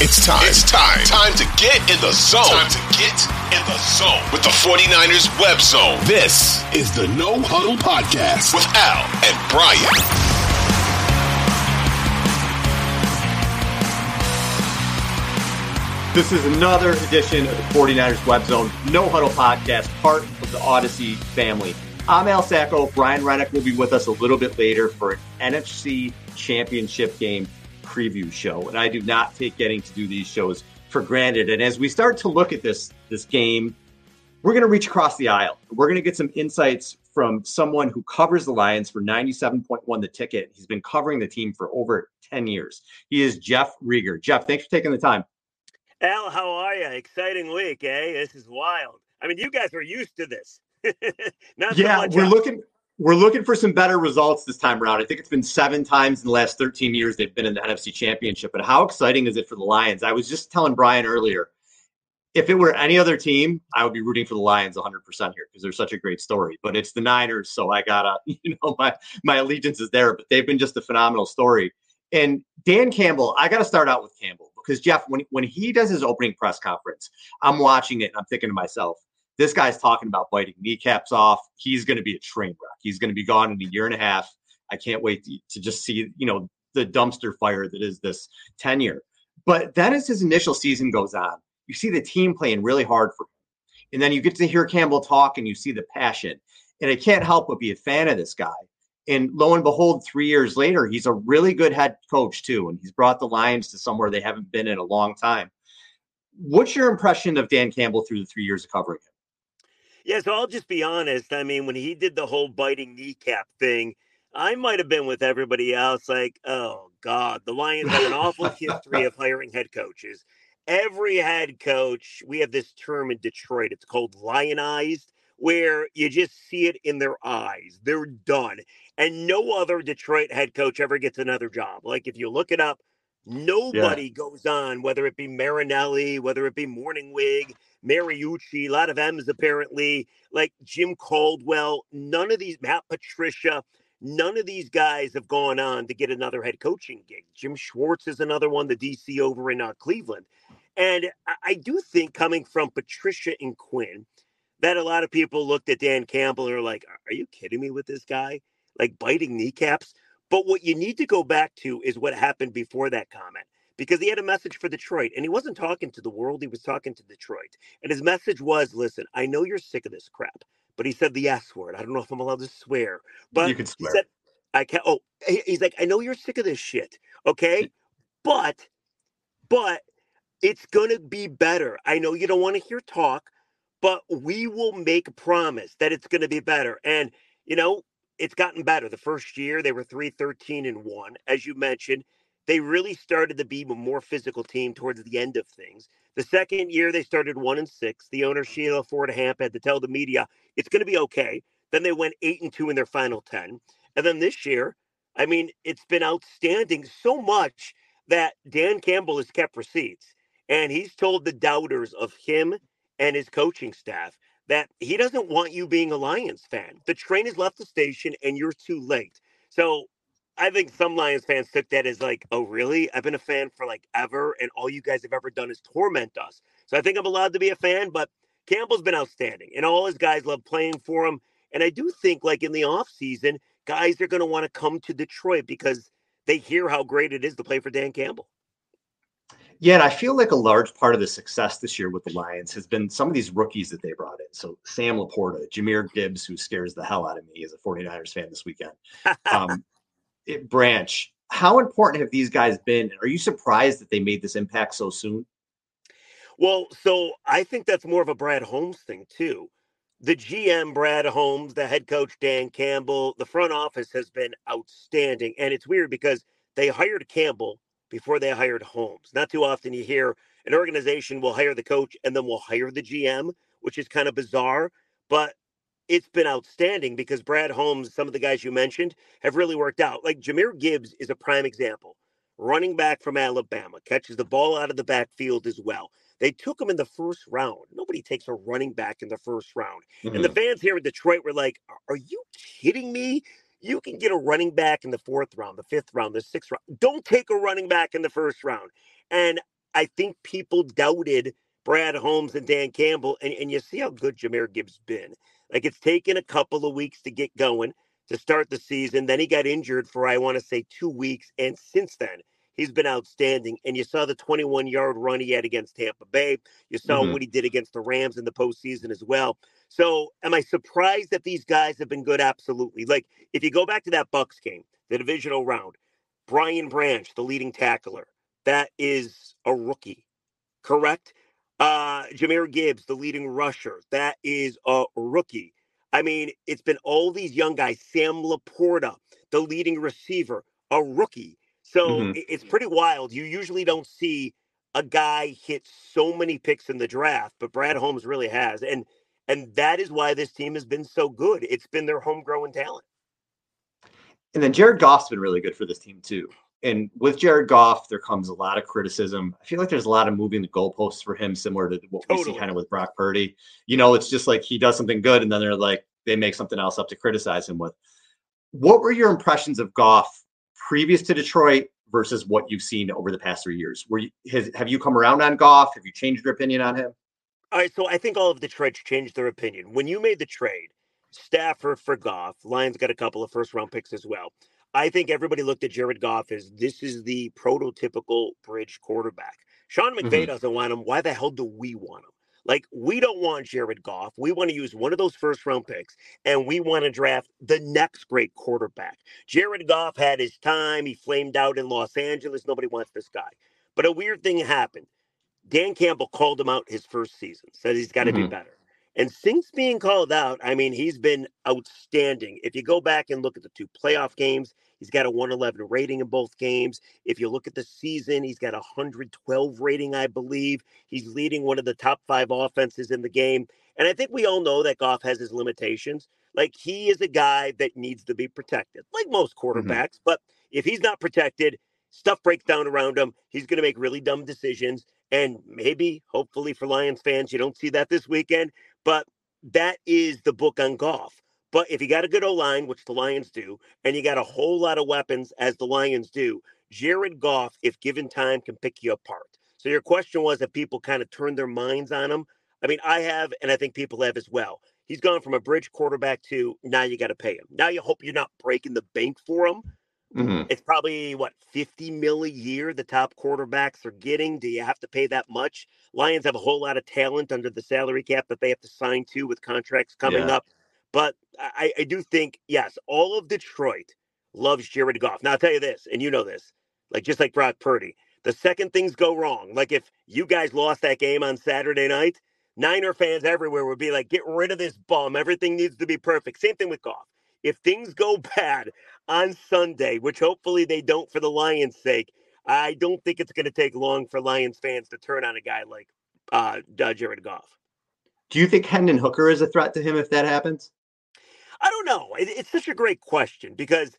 It's time. It's time. Time to get in the zone. Time to get in the zone with the 49ers web zone. This is the No Huddle Podcast with Al and Brian. This is another edition of the 49ers Web Zone No Huddle Podcast, part of the Odyssey family. I'm Al Sacco. Brian Rennick will be with us a little bit later for an NFC Championship game preview show. And I do not take getting to do these shows for granted. And as we start to look at this this game, we're going to reach across the aisle. We're going to get some insights from someone who covers the Lions for 97.1 the ticket. He's been covering the team for over 10 years. He is Jeff Riger. Jeff, thanks for taking the time. Al, how are you? Exciting week, eh? This is wild. I mean, you guys are used to this. Not yeah, so we're looking we're looking for some better results this time around. I think it's been seven times in the last 13 years they've been in the NFC Championship. But how exciting is it for the Lions? I was just telling Brian earlier, if it were any other team, I would be rooting for the Lions 100% here because they're such a great story. But it's the Niners, so I gotta, you know, my my allegiance is there. But they've been just a phenomenal story. And Dan Campbell, I got to start out with Campbell because Jeff, when when he does his opening press conference, I'm watching it and I'm thinking to myself, this guy's talking about biting kneecaps off. He's going to be a train wreck. He's going to be gone in a year and a half. I can't wait to, to just see you know the dumpster fire that is this tenure. But then as his initial season goes on, you see the team playing really hard for him. And then you get to hear Campbell talk and you see the passion. And I can't help but be a fan of this guy. And lo and behold, three years later, he's a really good head coach too, and he's brought the Lions to somewhere they haven't been in a long time. What's your impression of Dan Campbell through the three years of covering him? Yeah, so I'll just be honest. I mean, when he did the whole biting kneecap thing, I might have been with everybody else like, oh God, the Lions have an awful history of hiring head coaches. Every head coach, we have this term in Detroit, it's called lionized where you just see it in their eyes. They're done. And no other Detroit head coach ever gets another job. Like if you look it up, nobody yeah. goes on, whether it be Marinelli, whether it be Mornhinweg, Mariucci, a lot of M's apparently, like Jim Caldwell, none of these, Matt Patricia, none of these guys have gone on to get another head coaching gig. Jim Schwartz is another one, the DC over in uh, Cleveland. And I, I do think coming from Patricia and Quinn, that a lot of people looked at Dan Campbell and are like, are you kidding me with this guy? Like biting kneecaps. But what you need to go back to is what happened before that comment because he had a message for Detroit and he wasn't talking to the world, he was talking to Detroit. And his message was listen, I know you're sick of this crap, but he said the S word. I don't know if I'm allowed to swear, but you can swear. He said, I can't. Oh, he's like, I know you're sick of this shit. Okay. But, but it's going to be better. I know you don't want to hear talk, but we will make a promise that it's going to be better. And, you know, it's gotten better. The first year they were 313 and 1. As you mentioned, they really started to be a more physical team towards the end of things. The second year they started 1 and 6. The owner Sheila Ford Hamp had to tell the media it's going to be okay. Then they went 8 and 2 in their final 10. And then this year, I mean, it's been outstanding so much that Dan Campbell has kept receipts and he's told the doubters of him and his coaching staff that he doesn't want you being a Lions fan. The train has left the station and you're too late. So I think some Lions fans took that as like, oh, really? I've been a fan for like ever, and all you guys have ever done is torment us. So I think I'm allowed to be a fan, but Campbell's been outstanding, and all his guys love playing for him. And I do think, like in the offseason, guys are going to want to come to Detroit because they hear how great it is to play for Dan Campbell. Yeah, and I feel like a large part of the success this year with the Lions has been some of these rookies that they brought in. So Sam LaPorta, Jahmyr Gibbs, who scares the hell out of me as a 49ers fan this weekend. Um, it, Branch, how important have these guys been? Are you surprised that they made this impact so soon? Well, so I think that's more of a Brad Holmes thing, too. The GM, Brad Holmes, the head coach, Dan Campbell, the front office has been outstanding. And it's weird because they hired Campbell before they hired Holmes. Not too often you hear an organization will hire the coach and then will hire the GM, which is kind of bizarre. But it's been outstanding because Brad Holmes, some of the guys you mentioned, have really worked out. Like Jahmyr Gibbs is a prime example. Running back from Alabama, catches the ball out of the backfield as well. They took him in the first round. Nobody takes a running back in the first round. Mm-hmm. And the mm-hmm. fans here in Detroit were like, Are you kidding me? You can get a running back in the fourth round, the fifth round, the sixth round. Don't take a running back in the first round. And I think people doubted Brad Holmes and Dan Campbell. And, and you see how good Jahmyr Gibbs been. Like it's taken a couple of weeks to get going to start the season. Then he got injured for, I want to say, two weeks. And since then, he's been outstanding. And you saw the 21 yard run he had against Tampa Bay. You saw mm-hmm. what he did against the Rams in the postseason as well. So, am I surprised that these guys have been good? Absolutely. Like, if you go back to that Bucks game, the divisional round, Brian Branch, the leading tackler, that is a rookie, correct? Uh, Jahmyr Gibbs, the leading rusher, that is a rookie. I mean, it's been all these young guys. Sam LaPorta, the leading receiver, a rookie. So mm-hmm. it's pretty wild. You usually don't see a guy hit so many picks in the draft, but Brad Holmes really has. And and that is why this team has been so good. It's been their homegrown talent. And then Jared Goff's been really good for this team too. And with Jared Goff, there comes a lot of criticism. I feel like there's a lot of moving the goalposts for him, similar to what totally. we see kind of with Brock Purdy. You know, it's just like he does something good, and then they're like they make something else up to criticize him with. What were your impressions of Goff previous to Detroit versus what you've seen over the past three years? Were you, has, have you come around on Goff? Have you changed your opinion on him? All right, so I think all of Detroit's changed their opinion. When you made the trade, Stafford for Goff, Lions got a couple of first round picks as well. I think everybody looked at Jared Goff as this is the prototypical bridge quarterback. Sean McVay mm-hmm. doesn't want him. Why the hell do we want him? Like, we don't want Jared Goff. We want to use one of those first round picks and we want to draft the next great quarterback. Jared Goff had his time. He flamed out in Los Angeles. Nobody wants this guy. But a weird thing happened. Dan Campbell called him out his first season, said he's got to mm-hmm. be better. And since being called out, I mean, he's been outstanding. If you go back and look at the two playoff games, he's got a 111 rating in both games. If you look at the season, he's got a 112 rating, I believe. He's leading one of the top five offenses in the game. And I think we all know that Goff has his limitations. Like he is a guy that needs to be protected, like most mm-hmm. quarterbacks. Mm-hmm. But if he's not protected, stuff breaks down around him. He's going to make really dumb decisions. And maybe, hopefully, for Lions fans, you don't see that this weekend. But that is the book on Goff. But if you got a good O line, which the Lions do, and you got a whole lot of weapons, as the Lions do, Jared Goff, if given time, can pick you apart. So your question was that people kind of turned their minds on him. I mean, I have, and I think people have as well. He's gone from a bridge quarterback to now you got to pay him. Now you hope you're not breaking the bank for him. Mm-hmm. It's probably what 50 mil a year the top quarterbacks are getting. Do you have to pay that much? Lions have a whole lot of talent under the salary cap that they have to sign to with contracts coming yeah. up. But I, I do think, yes, all of Detroit loves Jared Goff. Now I'll tell you this, and you know this, like just like Brock Purdy, the second things go wrong, like if you guys lost that game on Saturday night, Niner fans everywhere would be like, get rid of this bum. Everything needs to be perfect. Same thing with Goff. If things go bad, on Sunday, which hopefully they don't for the Lions' sake. I don't think it's going to take long for Lions fans to turn on a guy like uh, Jared Goff. Do you think Hendon Hooker is a threat to him if that happens? I don't know. It, it's such a great question because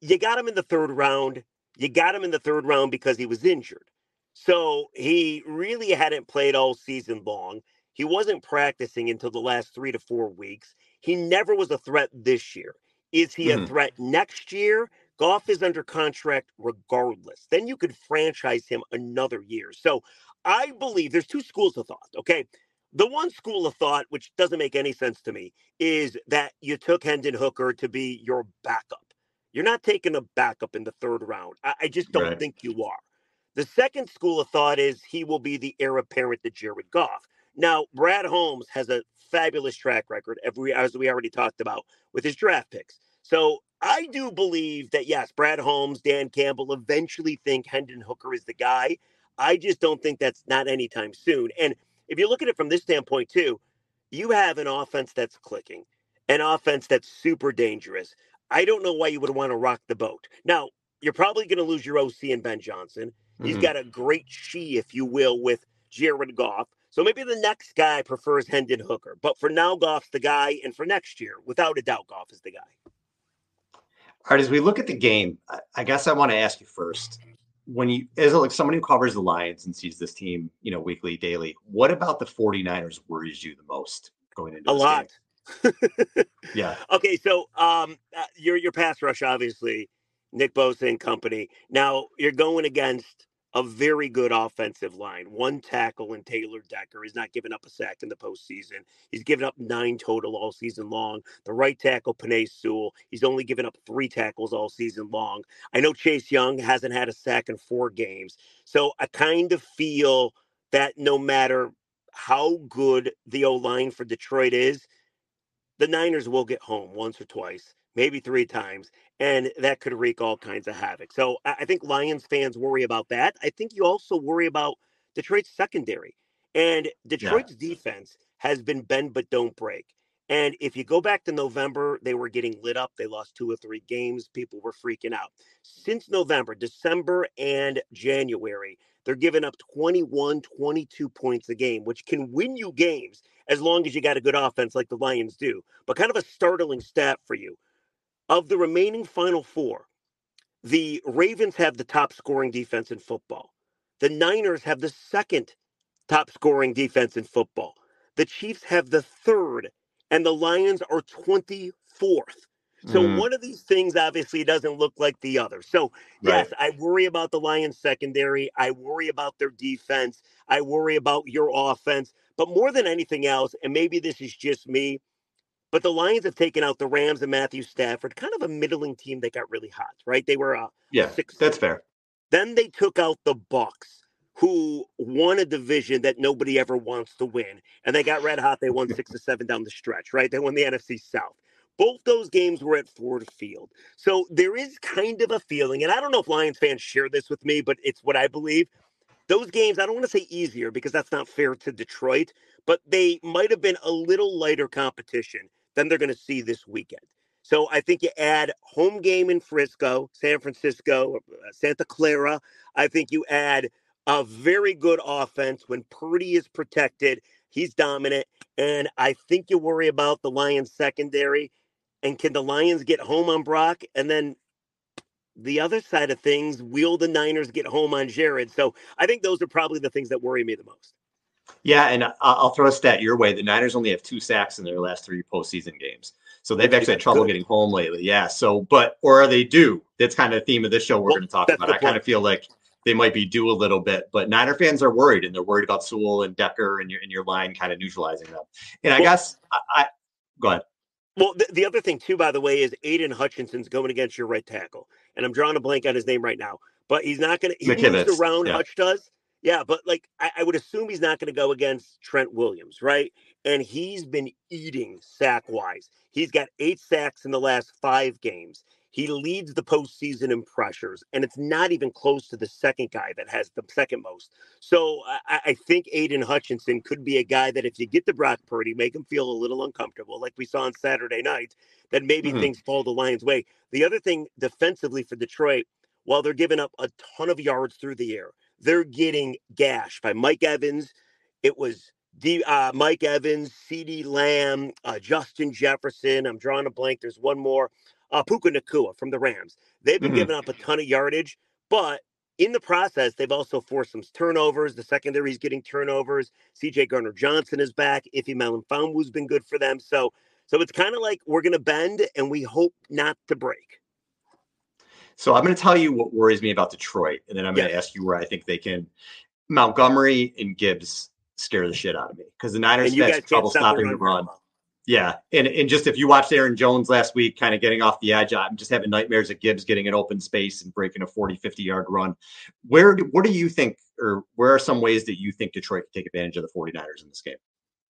you got him in the third round. You got him in the third round because he was injured. So he really hadn't played all season long. He wasn't practicing until the last three to four weeks. He never was a threat this year. Is he mm-hmm. a threat next year? Goff is under contract regardless. Then you could franchise him another year. So I believe there's two schools of thought. Okay. The one school of thought, which doesn't make any sense to me, is that you took Hendon Hooker to be your backup. You're not taking a backup in the third round. I, I just don't right. think you are. The second school of thought is he will be the heir apparent to Jared Goff. Now, Brad Holmes has a fabulous track record, every, as we already talked about, with his draft picks. So I do believe that, yes, Brad Holmes, Dan Campbell eventually think Hendon Hooker is the guy. I just don't think that's not anytime soon. And if you look at it from this standpoint, too, you have an offense that's clicking, an offense that's super dangerous. I don't know why you would want to rock the boat. Now, you're probably going to lose your OC and Ben Johnson. He's mm-hmm. got a great she, if you will, with Jared Goff. So maybe the next guy prefers Hendon Hooker. But for now, Goff's the guy. And for next year, without a doubt, Goff is the guy. All right, as we look at the game, I guess I want to ask you first. When you, as like somebody who covers the Lions and sees this team, you know, weekly, daily, what about the 49ers worries you the most going into a lot? yeah. Okay, so um, uh, your your pass rush, obviously, Nick Bosa and company. Now you're going against a very good offensive line. One tackle in Taylor Decker. He's not giving up a sack in the postseason. He's given up nine total all season long. The right tackle, Penei Sewell, he's only given up three tackles all season long. I know Chase Young hasn't had a sack in four games. So I kind of feel that no matter how good the O line for Detroit is, the Niners will get home once or twice, maybe three times and that could wreak all kinds of havoc. So I think Lions fans worry about that. I think you also worry about Detroit's secondary. And Detroit's yeah. defense has been bend but don't break. And if you go back to November, they were getting lit up. They lost two or three games. People were freaking out. Since November, December, and January, they're giving up 21, 22 points a game, which can win you games as long as you got a good offense like the Lions do. But kind of a startling stat for you of the remaining final four, the Ravens have the top scoring defense in football. The Niners have the second top scoring defense in football. The Chiefs have the third, and the Lions are 24th. So mm. one of these things obviously doesn't look like the other. So yes, right. I worry about the Lions secondary. I worry about their defense. I worry about your offense. But more than anything else, and maybe this is just me, but the Lions have taken out the Rams and Matthew Stafford, kind of a middling team that got really hot, right? They were uh, yeah, six, that's fair. Then they took out the Bucs, who won a division that nobody ever wants to win, and they got red hot. They won six to seven down the stretch, right? They won the NFC South. Both those games were at Ford Field. So there is kind of a feeling, and I don't know if Lions fans share this with me, but it's what I believe. Those games, I don't want to say easier because that's not fair to Detroit, but they might have been a little lighter competition than they're going to see this weekend. So I think you add home game in Frisco, San Francisco, uh, Santa Clara. I think you add a very good offense when Purdy is protected. He's dominant. And I think you worry about the Lions secondary. And can the Lions get home on Brock? And then the other side of things, will the Niners get home on Jared? So I think those are probably the things that worry me the most. Yeah, and I'll throw a stat your way. The Niners only have two sacks in their last three postseason games. So they've actually had trouble getting home lately. Yeah. So, but, or are they due? That's kind of the theme of this show we're well, going to talk about. I kind of feel like they might be due a little bit, but Niner fans are worried and they're worried about Sewell and Decker and your, and your line kind of neutralizing them. And I well, guess I, I, go ahead. Well, the, the, other thing too, by the way, is Aiden Hutchinson's going against your right tackle, and I'm drawing a blank on his name right now. But he's not going to. He McKivitz. moves around. Yeah. Hutch does. Yeah, but like I, I would assume he's not going to go against Trent Williams, right? And he's been eating sack wise. He's got eight sacks in the last five games. He leads the postseason in pressures, and it's not even close to the second guy that has the second most. So I, I think Aiden Hutchinson could be a guy that if you get the Brock Purdy, make him feel a little uncomfortable, like we saw on Saturday night, that maybe mm-hmm. things fall the Lions' way. The other thing defensively for Detroit, while they're giving up a ton of yards through the air, they're getting gashed by Mike Evans. It was D, uh, Mike Evans, CeeDee Lamb, uh, Justin Jefferson. I'm drawing a blank. There's one more. Uh, Puka Nacua from the Rams. They've been mm-hmm. giving up a ton of yardage, But in the process, they've also forced some turnovers. The secondary is getting turnovers. CJ Gardner-Johnson is back. Ife Melifonwu's been good for them. So, so it's kind of like we're going to bend and we hope not to break. So I'm going to tell you what worries me about Detroit, and then I'm going to ask you where I think they can. Montgomery and Gibbs scare the shit out of me because the Niners had trouble stopping the run. Yeah, and and just if you watched Aaron Jones last week, kind of getting off the edge, I'm just having nightmares of Gibbs getting an open space and breaking a 40, 50 yard run. Where do, what do you think, or where are some ways that you think Detroit could take advantage of the 49ers in this game?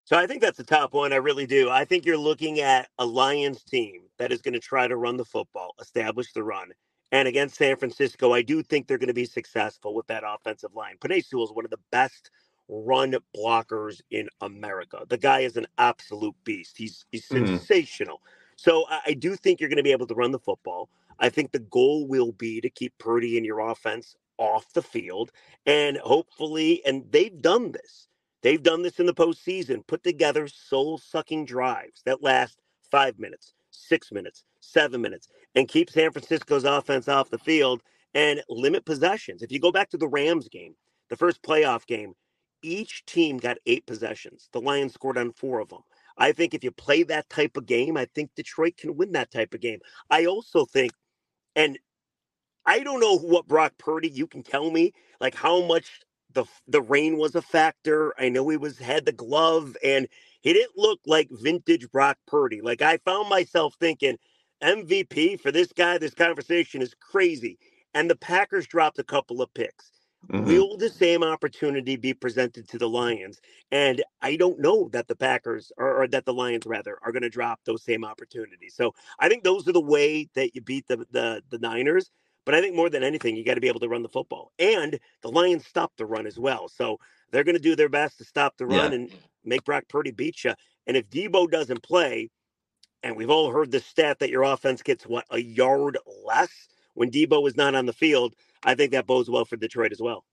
So I think that's the top one. I really do. I think you're looking at a Lions team that is going to try to run the football, establish the run. And against San Francisco, I do think they're going to be successful with that offensive line. Penei Sewell is one of the best run blockers in America. The guy is an absolute beast. He's he's mm-hmm. sensational. So I, I do think you're going to be able to run the football. I think the goal will be to keep Purdy and your offense off the field, and hopefully, and they've done this. They've done this in the postseason. Put together soul-sucking drives that last five minutes, six minutes, seven minutes, and keep San Francisco's offense off the field and limit possessions. If you go back to the Rams game, the first playoff game, each team got eight possessions. The Lions scored on four of them. I think if you play that type of game, I think Detroit can win that type of game. I also think, and I don't know what Brock Purdy, you can tell me like how much the the rain was a factor. I know he was had the glove and he didn't look like vintage Brock Purdy. Like I found myself thinking MVP for this guy, this conversation is crazy. And the Packers dropped a couple of picks. Mm-hmm. Will the same opportunity be presented to the Lions? And I don't know that the Packers or, or that the Lions rather are going to drop those same opportunities. So I think those are the way that you beat the the, the Niners. But I think more than anything, you got to be able to run the football. And the Lions stopped the run as well. So they're going to do their best to stop the run yeah. and make Brock Purdy beat you. And if Debo doesn't play, and we've all heard the stat that your offense gets what a yard less when Debo is not on the field, I think that bodes well for Detroit as well.